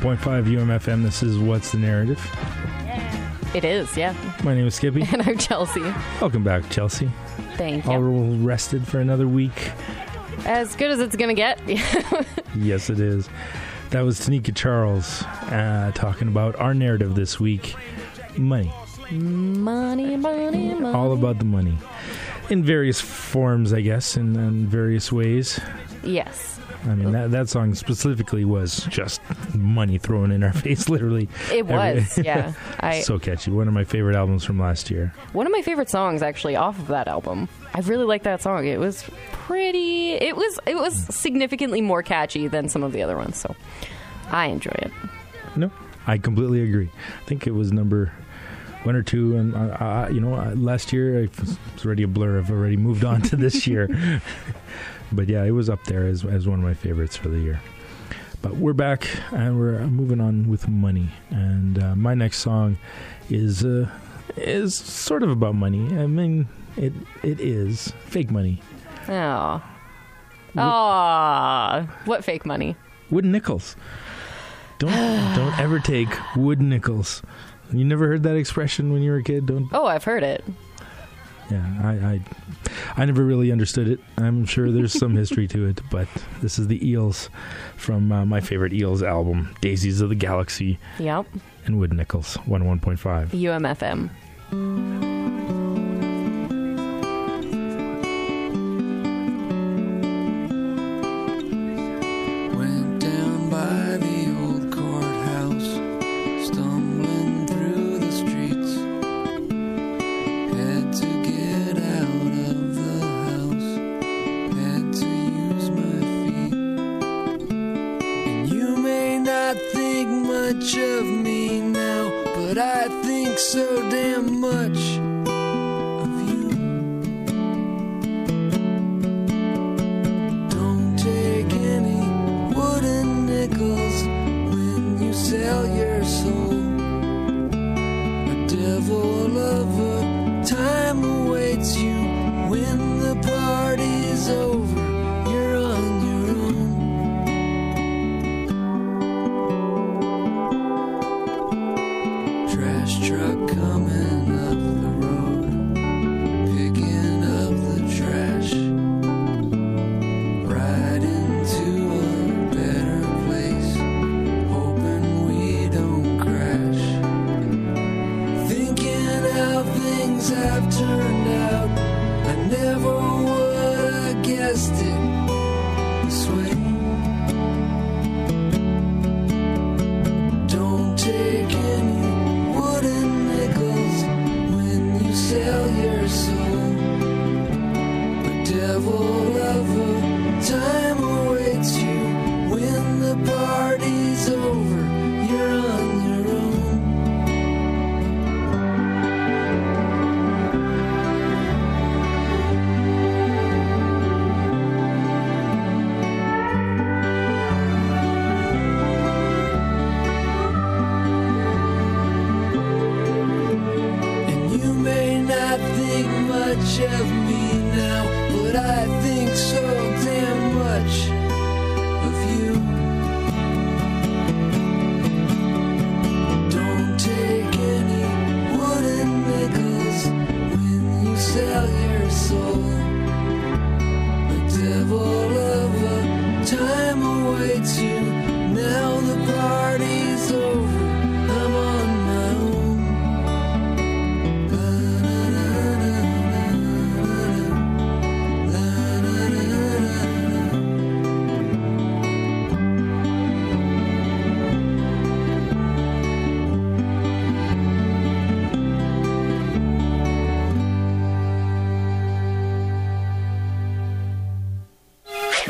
101.5 UMFM. This is What's the Narrative? It is, yeah. My name is Skippy. And I'm Chelsea. Welcome back, Chelsea. Thank All you. rested for another week. As good as it's gonna get. Yes, it is. That was Tanika Charles uh, talking about our narrative this week money. money, money, money. All about the money. In various forms, I guess, in, in various ways. Yes. I mean, that, that song specifically was just money thrown in our face, literally. It was, yeah. I so catchy. One of my favorite albums from last year. one of my favorite songs actually off of that album. I really like that song. It was pretty it was it was significantly more catchy than some of the other ones, so I enjoy it. No, I completely agree. I think it was number one or two, and uh, uh, you know, uh, last year it's already a blur. I've already moved on to this year, but yeah, it was up there as as one of my favorites for the year. But we're back and we're moving on with money, and uh, my next song is uh, is sort of about money. I mean, it it is fake money, Oh. Oh, what fake money? wooden nickels. Don't don't ever take wooden nickels. You never heard that expression when you were a kid? Don't Oh, I've heard it. Yeah, I, I, I never really understood it. I'm sure there's some history to it, but this is the Eels from uh, my favorite Eels album, Daisies of the Galaxy, Yep. and Wooden Nickels, 101.5. UMFM. A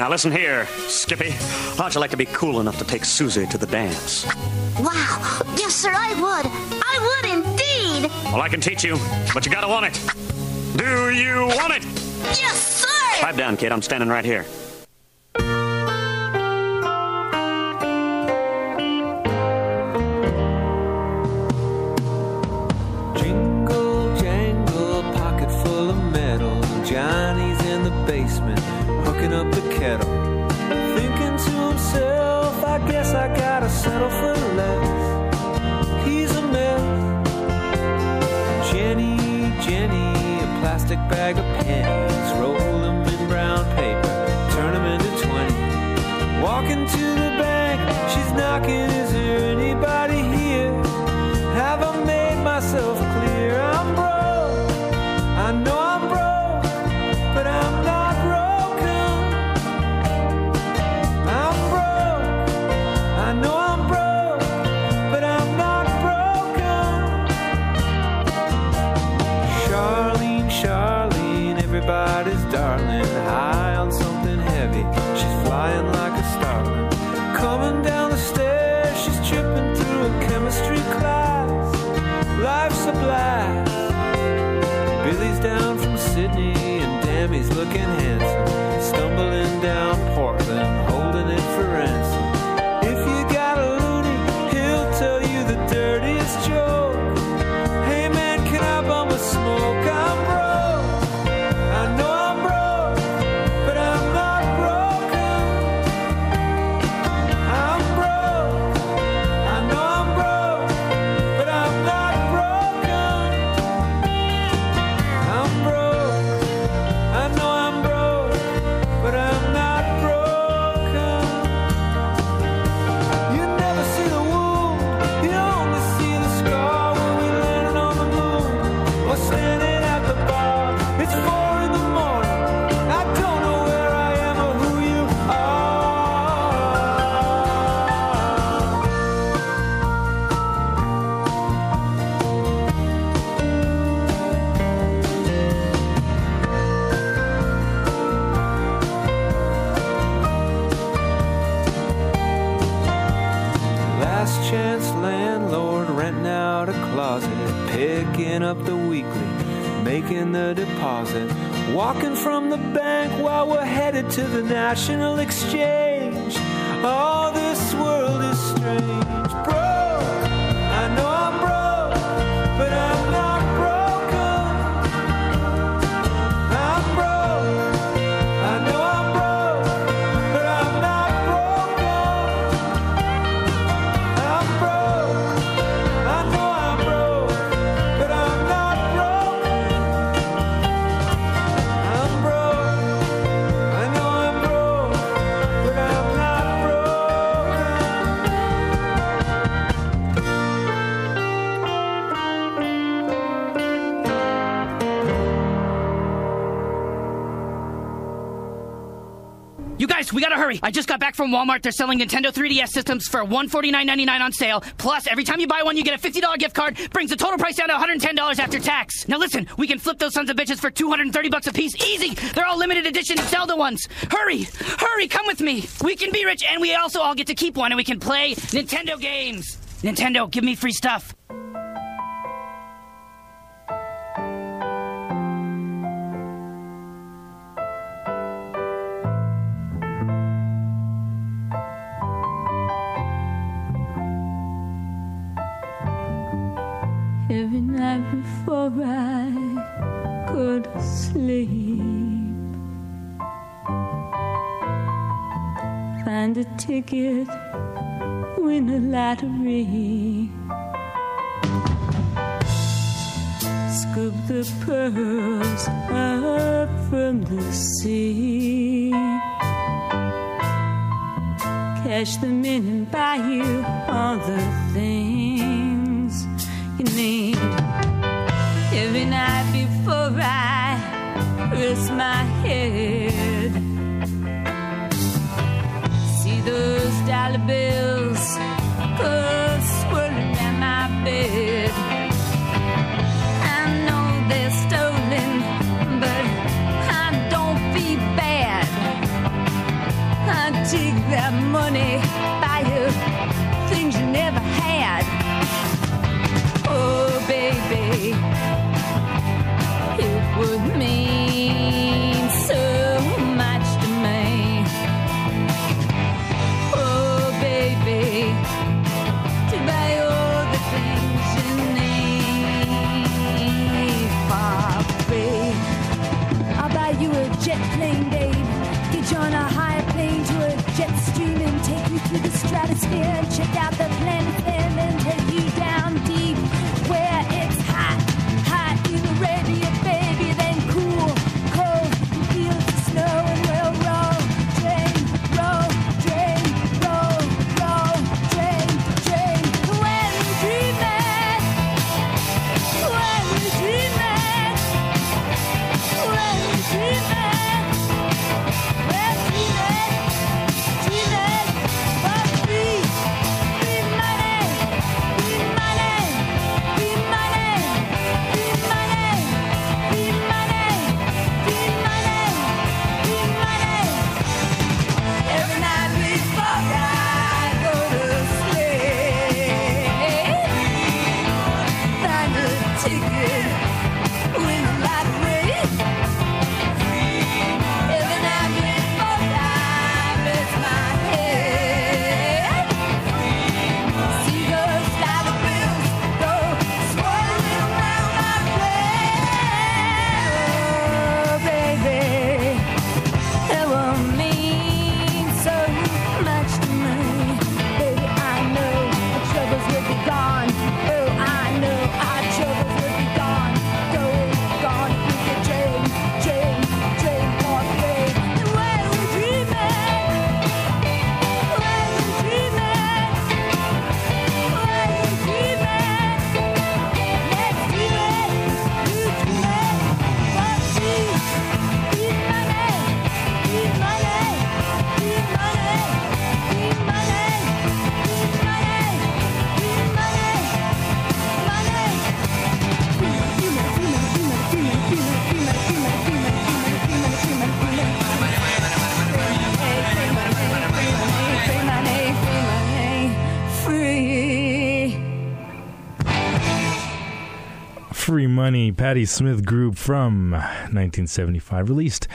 Now listen here, Skippy. How'd you like to be cool enough to take Susie to the dance? Wow. Yes, sir, I would. I would indeed. Well, I can teach you, but you gotta want it. Do you want it? Yes, sir! Pipe down, kid. I'm standing right here. up the weekly, making the deposit, walking from the bank while we're headed to the National Exchange. Hurry. I just got back from Walmart. They're selling Nintendo 3DS systems for $149.99 on sale. Plus, every time you buy one, you get a $50 gift card. Brings the total price down to $110 after tax. Now listen, we can flip those sons of bitches for 230 bucks a piece. Easy! They're all limited edition Zelda ones. Hurry! Hurry, come with me. We can be rich and we also all get to keep one and we can play Nintendo games. Nintendo, give me free stuff. Ticket, win a lottery. Scoop the pearls up from the sea. Cash them in and buy you all the things you need. Every night before I rest my head, dollar bills go swirling around my bed. I know they're stolen, but I don't feel bad. I take that money, buy you take the stratosphere. And check out the planet and take you down Patti Smith group from 1975, released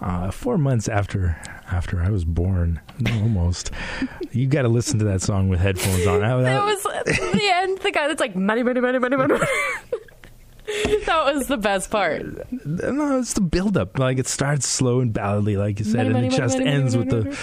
uh, four months after after I was born, almost. you got to listen to that song with headphones on. That- That was the end. The guy that's like money, money, money, money, money. that was the best part. no, it's the build up. Like it starts slow and balladly, like you said, Money, and money, it money, just ends with the.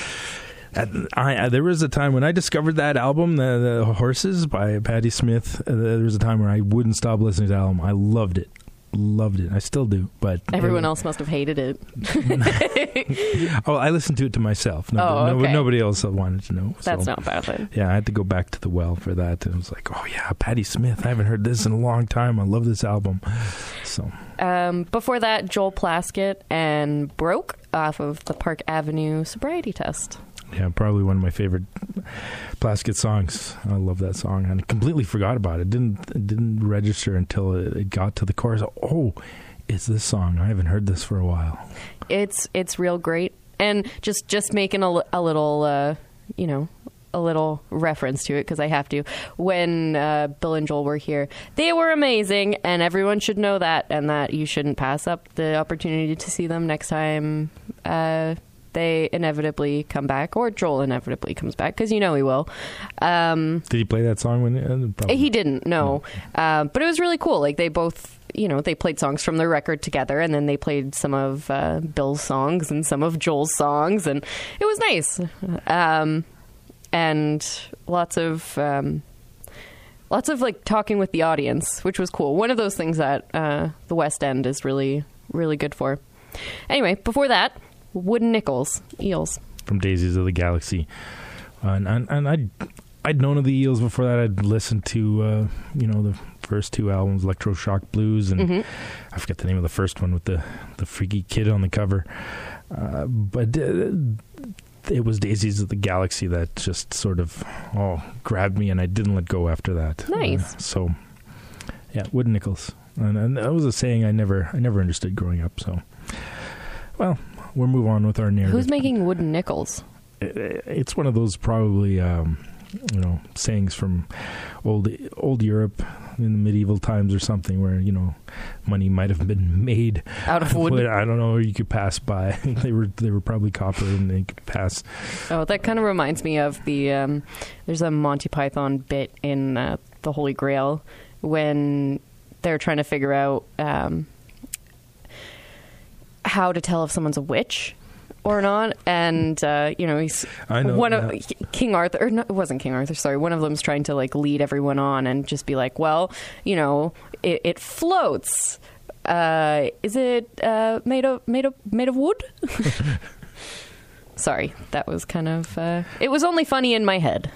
I, I, there was a time when I discovered that album, the, the Horses by Patti Smith. Uh, there was a time where I wouldn't stop listening to that album. I loved it. Loved it. I still do, but Everyone else must have hated it. Oh, I listened to it to myself. No, Oh, no- okay. nobody else wanted to know. That's not bad then. Yeah, I had to go back to the well for that. And it was like, oh yeah, Patti Smith. I haven't heard this in a long time. I love this album. So Um, before that, Joel Plaskett and Broke off of the Park Avenue sobriety test. Yeah, probably one of my favorite Plaskett songs. I love that song, I completely forgot about it. Didn't it didn't register until it, it got to the chorus. Oh, it's this song. I haven't heard this for a while. It's it's real great, and just just making a, a little, uh, you know, a little reference to it because I have to. When uh, Bill and Joel were here, they were amazing, and everyone should know that, and that you shouldn't pass up the opportunity to see them next time. Uh, they inevitably come back, or Joel inevitably comes back, because you know he will. Um, Did he play that song when? Uh. He didn't, no. Uh, but it was really cool. Like they both, you know, they played songs from their record together, and then they played some of uh, Bill's songs and some of Joel's songs, and it was nice. Um, and lots of. Um, Lots of like talking with the audience, which was cool. One of those things that uh, the West End is really, really good for. Anyway, before that, Wooden Nickels, Eels. from Daisies of the Galaxy, uh, and and, and I'd I'd known of the Eels before that. I'd listened to uh, you know the first two albums, Electroshock Blues, and I forget the name of the first one with the the freaky kid on the cover. Uh, but uh, it was Daisies of the Galaxy that just sort of oh grabbed me, and I didn't let go after that. Nice. Uh, so yeah, Wooden Nickels, and, and that was a saying I never I never understood growing up. So well, we'll move on with our narrative Who's making Wooden Nickels? it's one of those probably um, you know sayings from old old Europe in the medieval times or something where you know money might have been made Out of wood? But I don't know. You could pass by. they were they were probably copper and they could pass. Oh, that kind of reminds me of the. Um, there's a Monty Python bit in uh, The Holy Grail when they're trying to figure out um, how to tell if someone's a witch or not, and uh, you know he's I know, one of. King Arthur. No, it wasn't King Arthur. Sorry, one of them's trying to like lead everyone on and just be like, well, you know, it, it floats. Uh, is it uh, made of made of made of wood? Sorry, that was kind of. Uh, it was only funny in my head.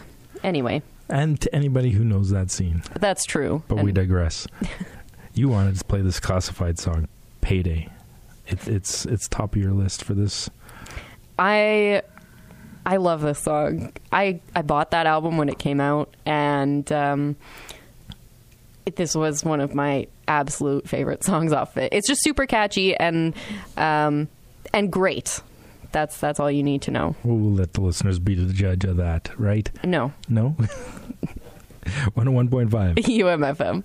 Anyway, And to anybody who knows that scene, that's true. but we digress. you wanted to play this classified song, "Payday." It, it's it's top of your list for this. I I love this song. I I bought that album when it came out, and um, it, this was one of my absolute favorite songs off it. It's just super catchy and um, and great. That's that's all you need to know. We'll, we'll let the listeners be the judge of that, right? No, No. One hundred one point five. UMFM.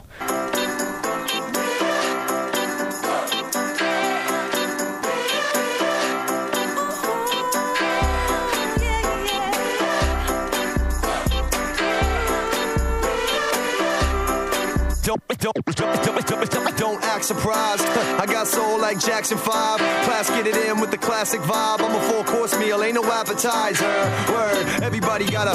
Don't, don't, don't, don't, don't, act surprised. I got soul like Jackson 5. Class get it in with the classic vibe. I'm a full course meal, ain't no appetizer. Word, everybody gotta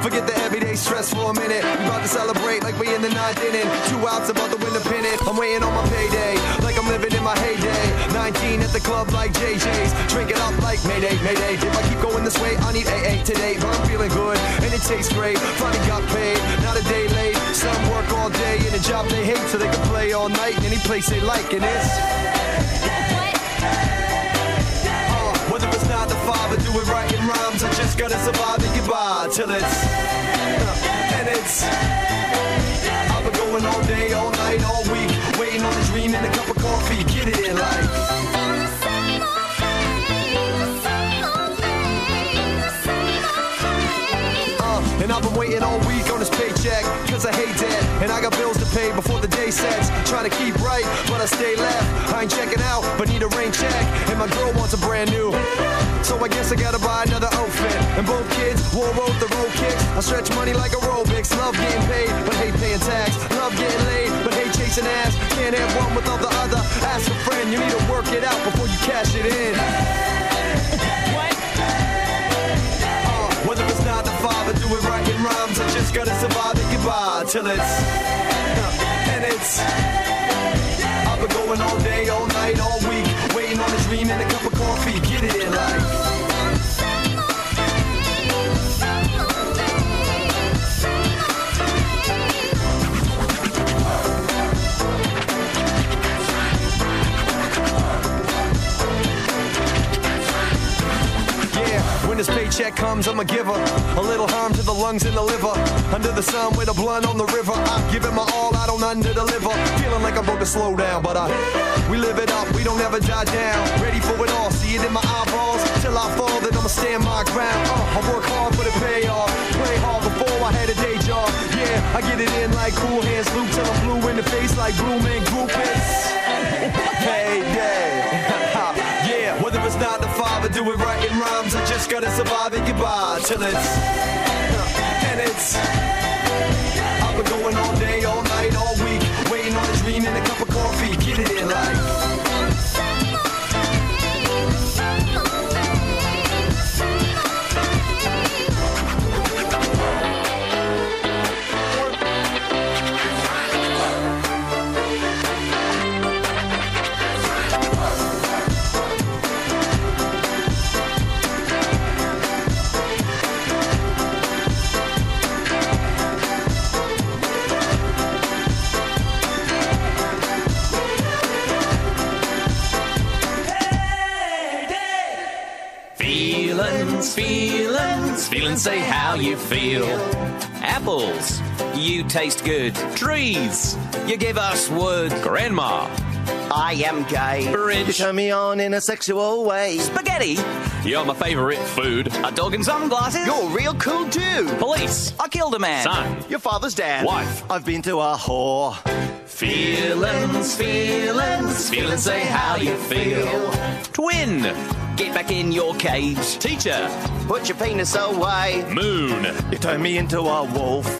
forget the everyday stress for a minute. We about to celebrate like we in the ninth inning. Two outs about to win the pennant. I'm waiting on my payday, like Living in my heyday. 19 at the club like JJ's. Drink it up like Mayday, Mayday. If I keep going this way, I need AA today. But I'm feeling good, and it tastes great. Finally got paid, not a day late. Some work all day in a job they hate, so they can play all night any place they like. And it's uh, whether it's nine to five or do it right in rhymes, I just gotta survive and get by till it's uh, and it's. I've been going all day, all night, all week, waiting on a dream and a cup of coffee. Get it in life. Uh, and I've been waiting all week on this paycheck, cause I hate that. And I got bills to pay before the day sets. Trying to keep right, but I stay left. I ain't checking out, but need a rain check. And my girl wants a brand new. So I guess I gotta buy another outfit. And both kids wore road the road kicks. I stretch money like aerobics. Love getting paid, but hate paying tax. Love getting laid, but hate chasing ass. Can't have one without the other. Ask a friend, you need to work it out before you cash it in. Whether it's it right in rhymes, I just gotta survive and by till it's uh, and it's. I've been going all day, all night, all week. Waiting on a dream and a cup of coffee. Get it in like. Paycheck comes, I'm a giver. A little harm to the lungs and the liver. Under the sun with a blunt on the river. I give it my all, I don't under deliver. Feeling like I'm about to slow down, but I we live it up, we don't ever die down. Ready for it all, see it in my eyeballs. Till I fall, then I'ma stand my ground. Uh, I work hard for the payoff. Play hard before I had a day job. Yeah, I get it in like cool hands, Luke till I'm blue in the face like blue man groupies. Hey, yeah. yeah, whether it's not the or do it right rhymes, I just gotta survive and get by till it's. And it's. I've been going all day, all feelings, feelings say how you feel. Apples, you taste good. Trees, you give us wood. Grandma, I am gay. Bridge. You turn me on in a sexual way. spaghetti, you're my favorite food. A dog in sunglasses. You're real cool too. police, I killed a man. Son, your father's dad. Wife. I've been to a whore. Feelings, feelings, feelings say how you feel. Twin, get back in your cage. Teacher, Put your penis away. moon, You turn me into a wolf.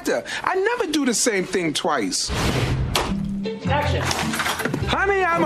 Actor. I never do the same thing twice. Action. Honey, I'm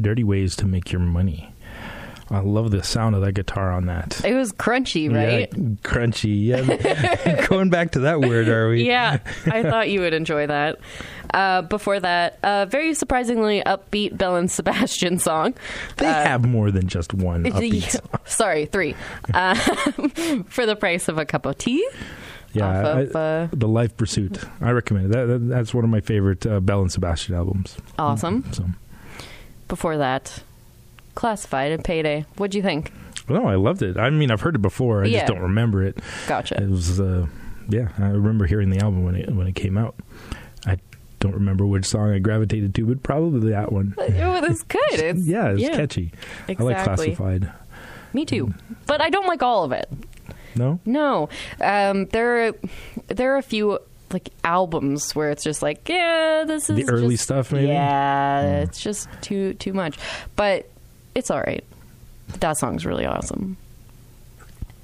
Dirty Ways to Make Your Money. I love the sound of that guitar on that. It was crunchy, right? Yeah, crunchy. Yeah. Going back to that word, are we? yeah, I thought you would enjoy that. Uh, before that, a very surprisingly upbeat Belle and Sebastian song. They have more than just one upbeat song. Sorry, three. Uh, for the price of a cup of tea. Yeah, of, I- uh, the Life Pursuit. I recommend it. That, that, that's one of my favorite uh, Belle and Sebastian albums. Awesome. So, Before that, Classified and Payday. What'd you think? no, I loved it. I mean, I've heard it before. I Yeah. just don't remember it. Gotcha. It was, uh, yeah, I remember hearing the album when it when it came out. I don't remember which song I gravitated to, but probably that one. It was good. It's, yeah, it's catchy. I like Exactly. Classified. Me too. But I don't like all of it. No, No, um, there are, there are a few like albums where it's just like, yeah, this is The early just- stuff, maybe? Yeah, it's just too too much, but it's all right. That song's really awesome.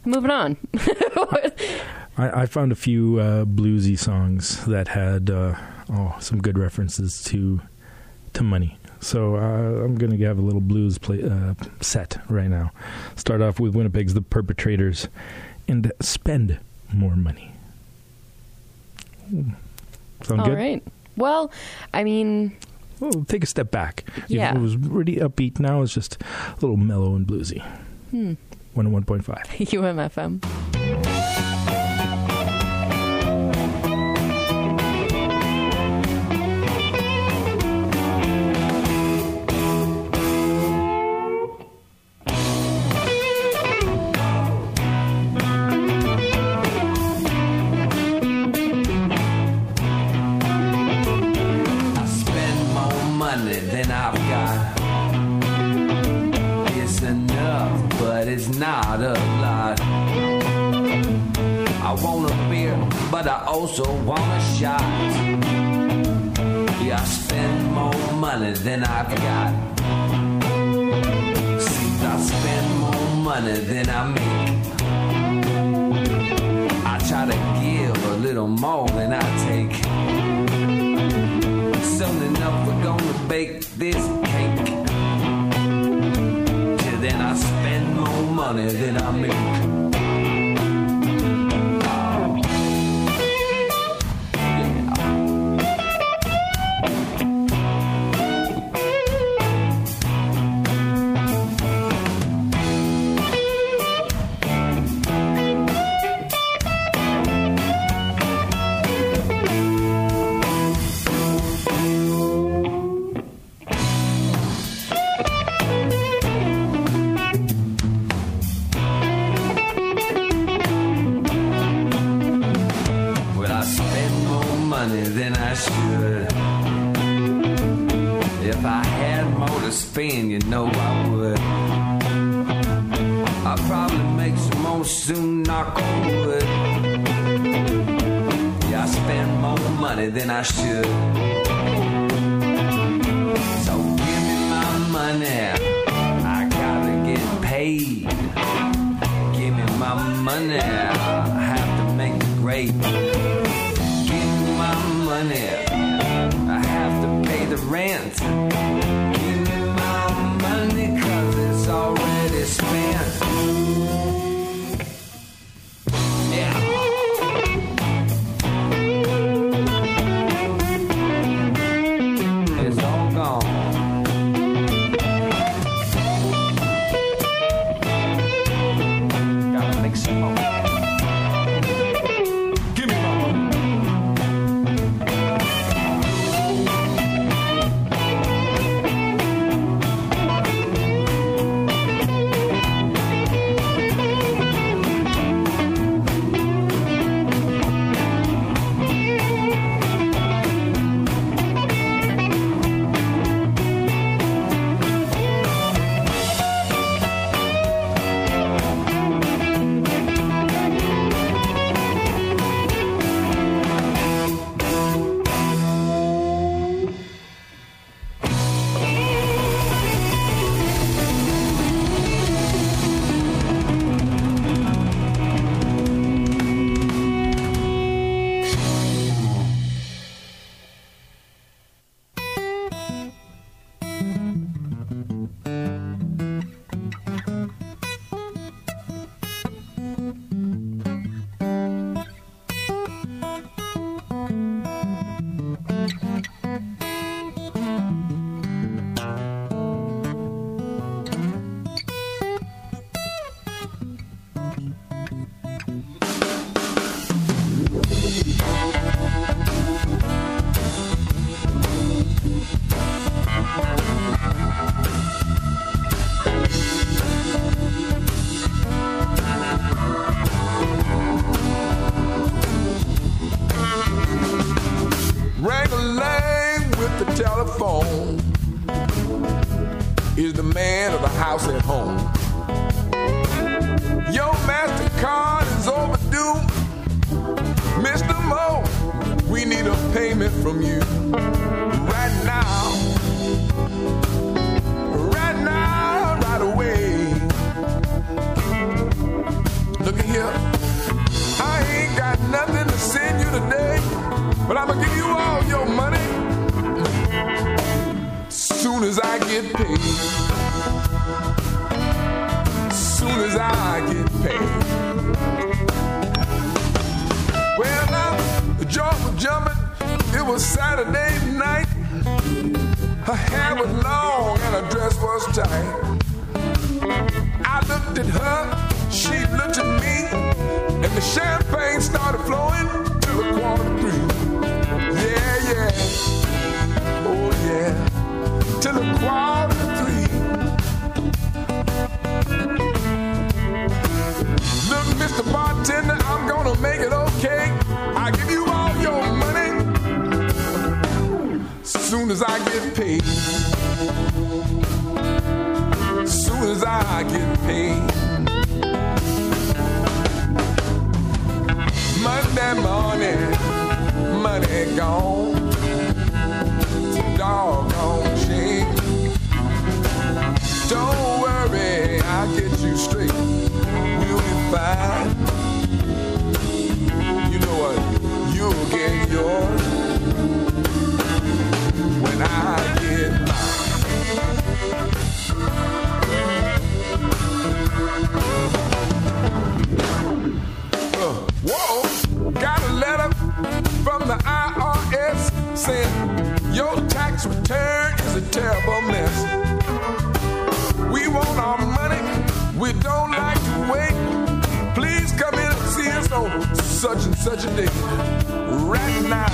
Moving on. I, I found a few uh, bluesy songs that had uh, oh some good references to to money. So uh, I'm going to have a little blues play uh, set right now. Start off with Winnipeg's The Perpetrators and spend more money. Sound All good? right. Well, I mean, Well, take a step back. If Yeah. It was really upbeat. Now it's just a little mellow and bluesy. hmm, 101.5. UMFM. Also want a shot. Yeah, I spend more money than I've got. See, I spend more money than I make. I try to give a little more than I take. Soon enough, we're gonna bake this cake. Till then, I spend more money than I make. Right now. Right now, right away. Look at here. I ain't got nothing to send you today, but I'ma give you all your money soon as I get paid. Soon as I was Saturday night. Her hair was long and her dress was tight. I looked at her, she looked at me, and the champagne started flowing till a quarter to three. Yeah, yeah, oh yeah, till a quarter to three. Look, Mr. Bartender, I'm gonna make it soon as I get paid. Soon as I get paid. Monday morning, money gone. Doggone shame. Don't worry, I'll get you straight. We'll be fine. Tax return is a terrible mess. We want our money, we don't like to wait. Please come in and see us on such and such a day. Right now.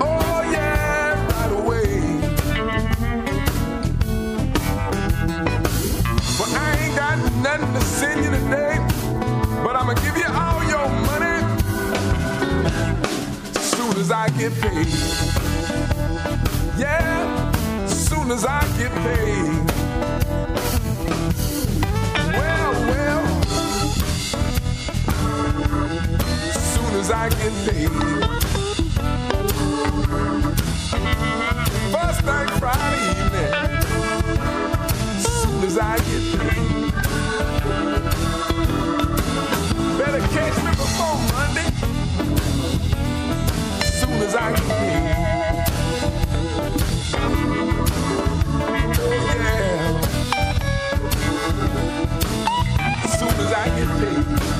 Oh, yeah, right away. But I ain't got nothing to send you today. But I'ma give you as I get paid. Yeah, soon as I get paid. Well, well, soon as I get paid. First thing Friday evening, soon as I get paid. Better catch as I paid. Oh yeah. Soon as I get paid,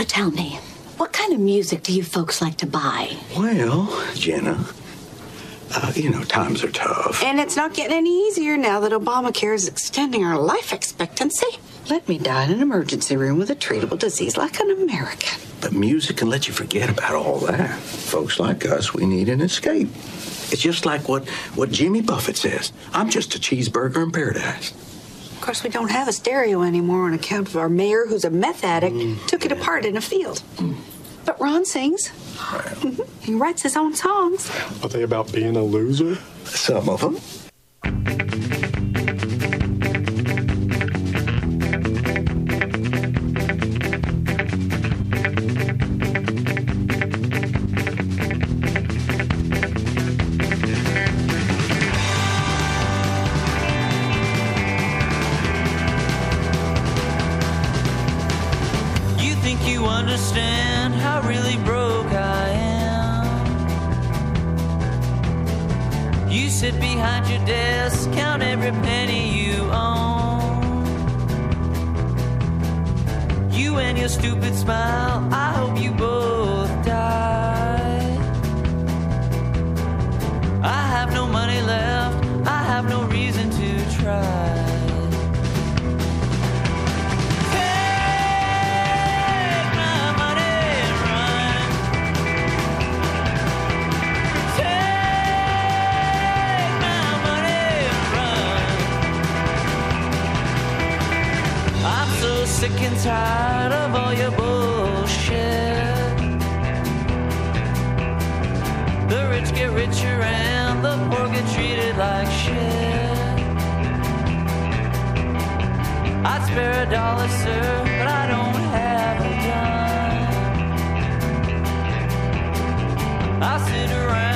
So tell me, what kind of music do you folks like to buy? Well, Jenna, uh, you know, times are tough. And it's not getting any easier now that Obamacare is extending our life expectancy. Let me die in an emergency room with a treatable disease like an American. But music can let you forget about all that. Folks like us, we need an escape. It's just like what, what Jimmy Buffett says I'm just a cheeseburger in paradise. Of course, we don't have a stereo anymore on account of our mayor, who's a meth addict, mm, took it apart in a field. Mm. But Ron sings. he writes his own songs. Are they about being a loser? Some of them. The rich get richer and the poor get treated like shit. I'd spare a dollar, sir, but I don't have a dime. I sit around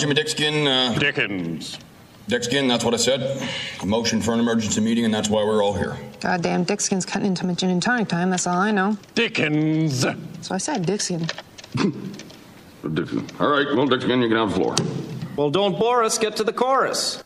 Jimmy Dickskin. Uh, Dickens. Dickskin, that's what I said. A motion for an emergency meeting, and that's why we're all here. Goddamn, Dickskin's cutting into my gin and tonic time, that's all I know. Dickens! So I said Dickskin. Dickens. All right, well, Dickskin, you can have the floor. Well, don't bore us, get to the chorus.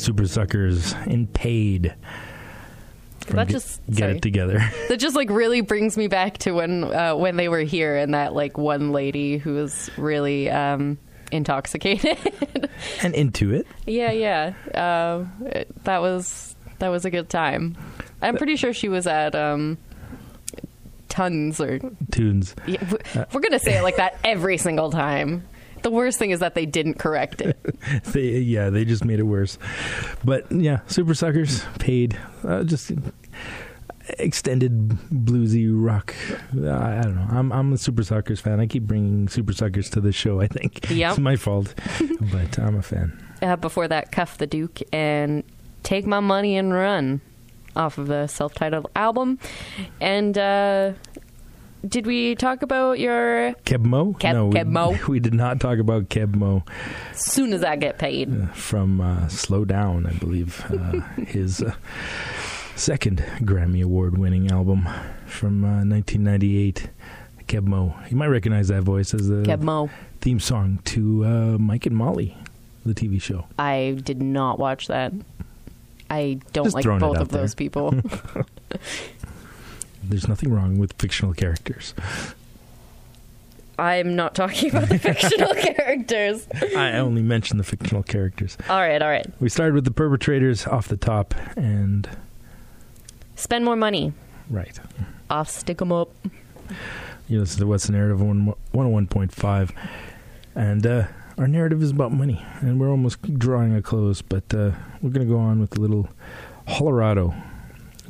Supersuckers and paid. That just get, it together. That just like really brings me back to when uh, when they were here and that like one lady who was really um, intoxicated and into it. Yeah, yeah. Uh, that was that was a good time. I'm pretty sure she was at um, tons or tunes. Yeah, we're gonna say it like that every single time. The worst thing is that they didn't correct it. they yeah, they just made it worse. But yeah, Supersuckers paid uh, just extended bluesy rock. Uh, I don't know. I'm I'm a Supersuckers fan. I keep bringing Supersuckers to the show. I think yep. it's my fault, but I'm a fan. Uh, before that, Cuff the Duke and Take My Money and Run off of the self-titled album, and uh, did we talk about your. Keb' Mo'? Keb- no, we, Keb' Mo'. we did not talk about Keb' Mo' As soon as I get paid. from uh, Slow Down, I believe. Uh, his uh, second Grammy Award winning album from uh, 1998. Keb' Mo'. You might recognize that voice as the Keb' Mo'. theme song to uh, Mike and Molly, the TV show. I did not watch that. I don't Just like both of there. those people. There's nothing wrong with fictional characters. I'm not talking about the fictional characters. I only mentioned the fictional characters. All right, all right. We started with the perpetrators off the top, and Spend more money. right. Off, stick them up. You know, listen to What's the Narrative on 101.5. And uh, our narrative is about money. And we're almost drawing a close, but uh, we're going to go on with a little Colorado.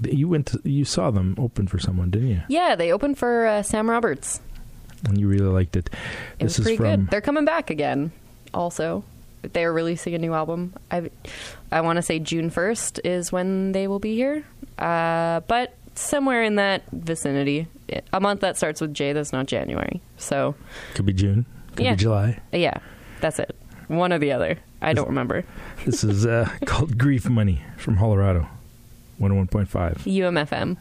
You went to, you saw them open for someone, didn't you? Yeah, they opened for uh, Sam Roberts. And you really liked it. It was this pretty is from good. They're coming back again. Also, they're releasing a new album. I, I want to say June first is when they will be here. Uh, but somewhere in that vicinity, a month that starts with J. That's not January. So could be June, could Yeah. be July. yeah, that's it. One or the other. I don't remember. This is uh, called Grief Money from Colorado. 101.5. UMFM.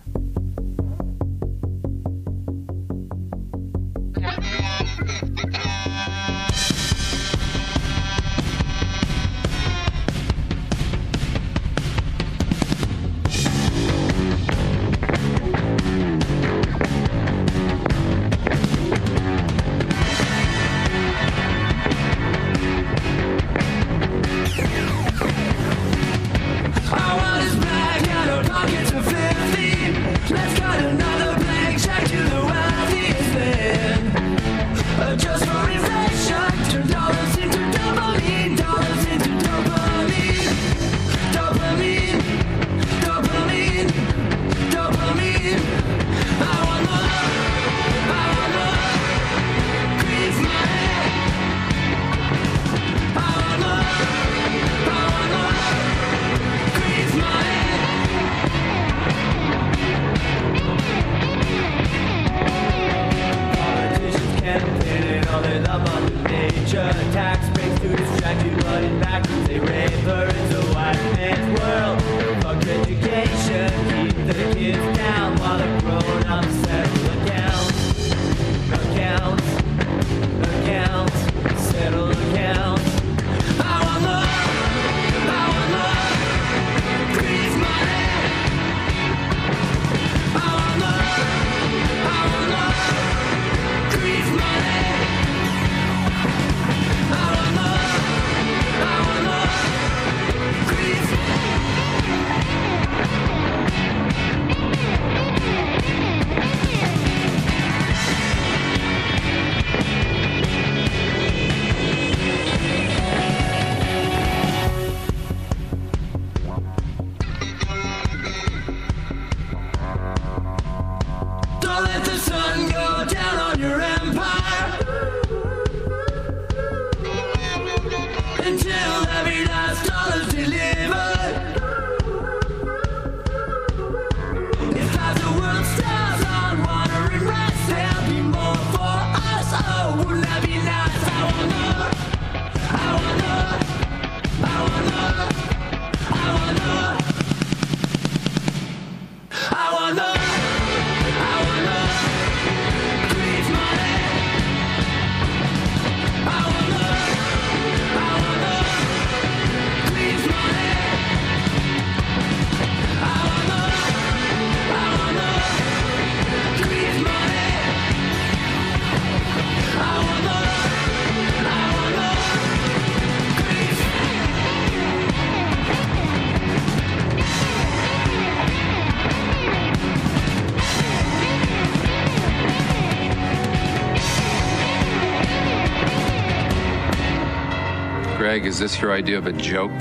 Is this your idea of a joke?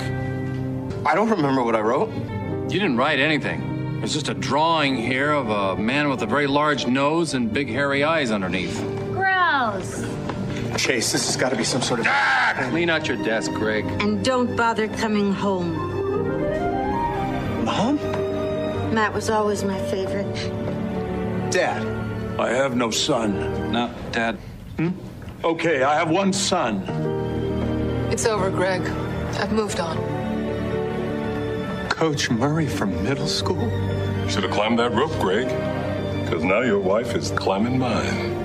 I don't remember what I wrote. You didn't write anything. It's just a drawing here of a man with a very large nose and big hairy eyes underneath. Gross. Chase, this has got to be some sort of. Ah, Clean out your desk, Greg. And don't bother coming home. Mom? Matt was always my favorite. Dad, I have no son. No, Dad. Hmm? Okay, I have one son. It's over, Greg. I've moved on. Coach Murray from middle school? Should have climbed that rope, Greg. Because now your wife is climbing mine.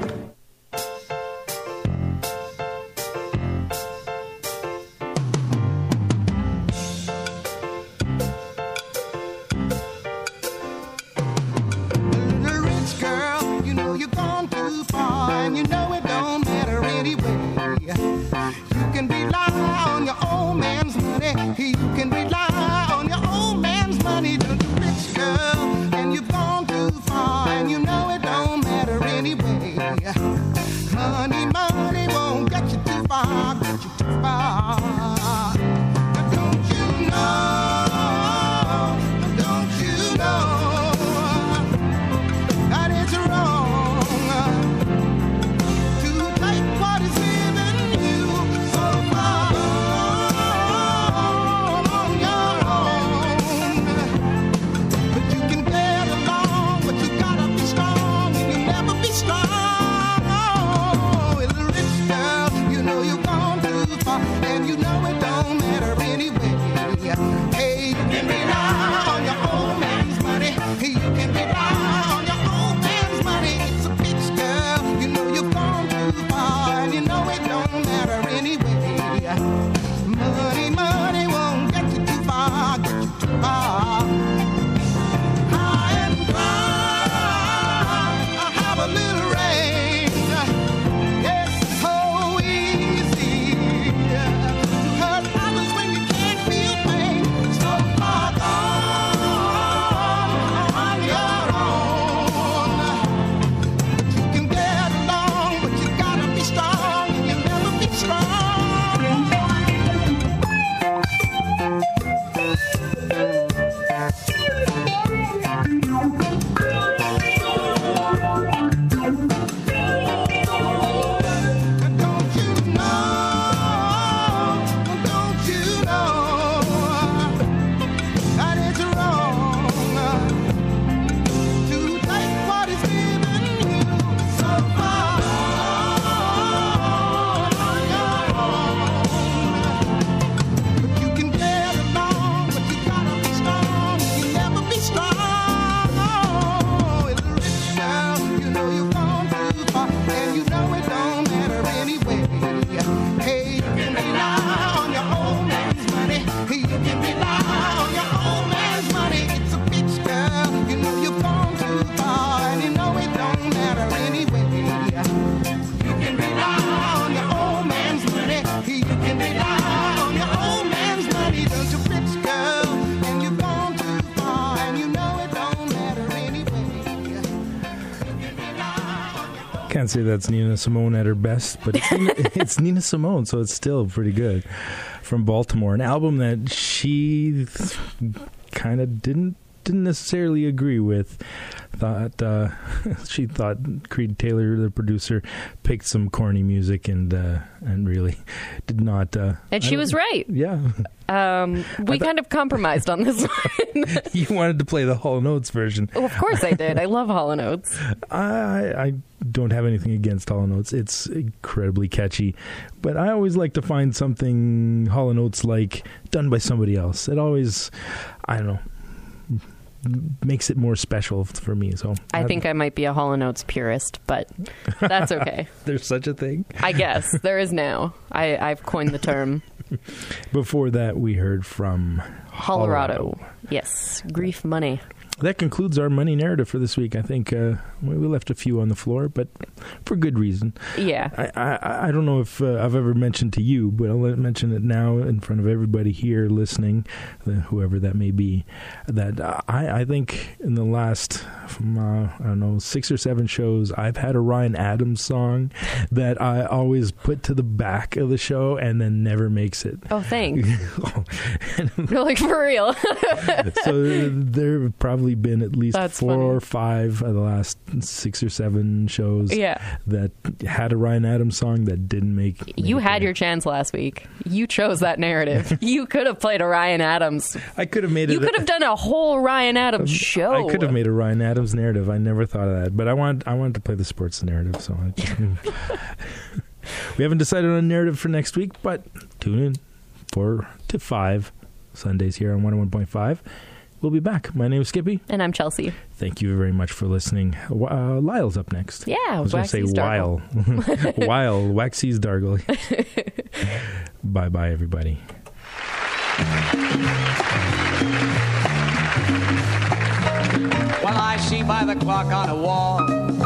Say that's Nina Simone at her best, but it's Nina, it's Nina Simone, so it's still pretty good. From Baltimore, an album that she kind of didn't didn't necessarily agree with. Thought uh, she thought Creed Taylor, the producer, picked some corny music and uh, and really did not. Uh, And she was right. Yeah, Um, we kind of compromised on this one. you wanted to play the Hall and Oates version. Oh, of course I did. I love Hall and Oates. I I don't have anything against Hall and Oates. It's incredibly catchy, but I always like to find something Hall and Oates like done by somebody else. It always, I don't know, makes it more special for me. So I think I might be a Hall and Oates purist, but that's okay. there's such a thing. I guess there is now. I, I've coined the term Before that, we heard from Colorado. Yes, grief money. That concludes our money narrative for this week. I think uh, we left a few on the floor, but for good reason. Yeah. I, I, I don't know if uh, I've ever mentioned to you, but I'll mention it now in front of everybody here listening, uh, whoever that may be, that uh, I, I think in the last, from, uh, I don't know, six or seven shows, I've had a Ryan Adams song that I always put to the back of the show and then never makes it. Oh, thanks. You're like, for real. so there probably been at least That's four funny. or five of the last six or seven shows yeah. that had a Ryan Adams song that didn't make. make you had your chance last week. You chose that narrative. you could have played a Ryan Adams. I could have made it. You could have done a whole Ryan Adams um, show. I could have made a Ryan Adams narrative. I never thought of that, but I wanted I wanted to play the sports narrative, so. I we haven't decided on a narrative for next week, but tune in four to five Sundays here on 101.5. We'll be back. My name is Skippy. And I'm Chelsea. Thank you very much for listening. Uh, Lyle's up next. Yeah, I was going to say Waxy's Weil. Dargle. Waxy's Dargle. bye bye, everybody. Well, I see by the clock on the wall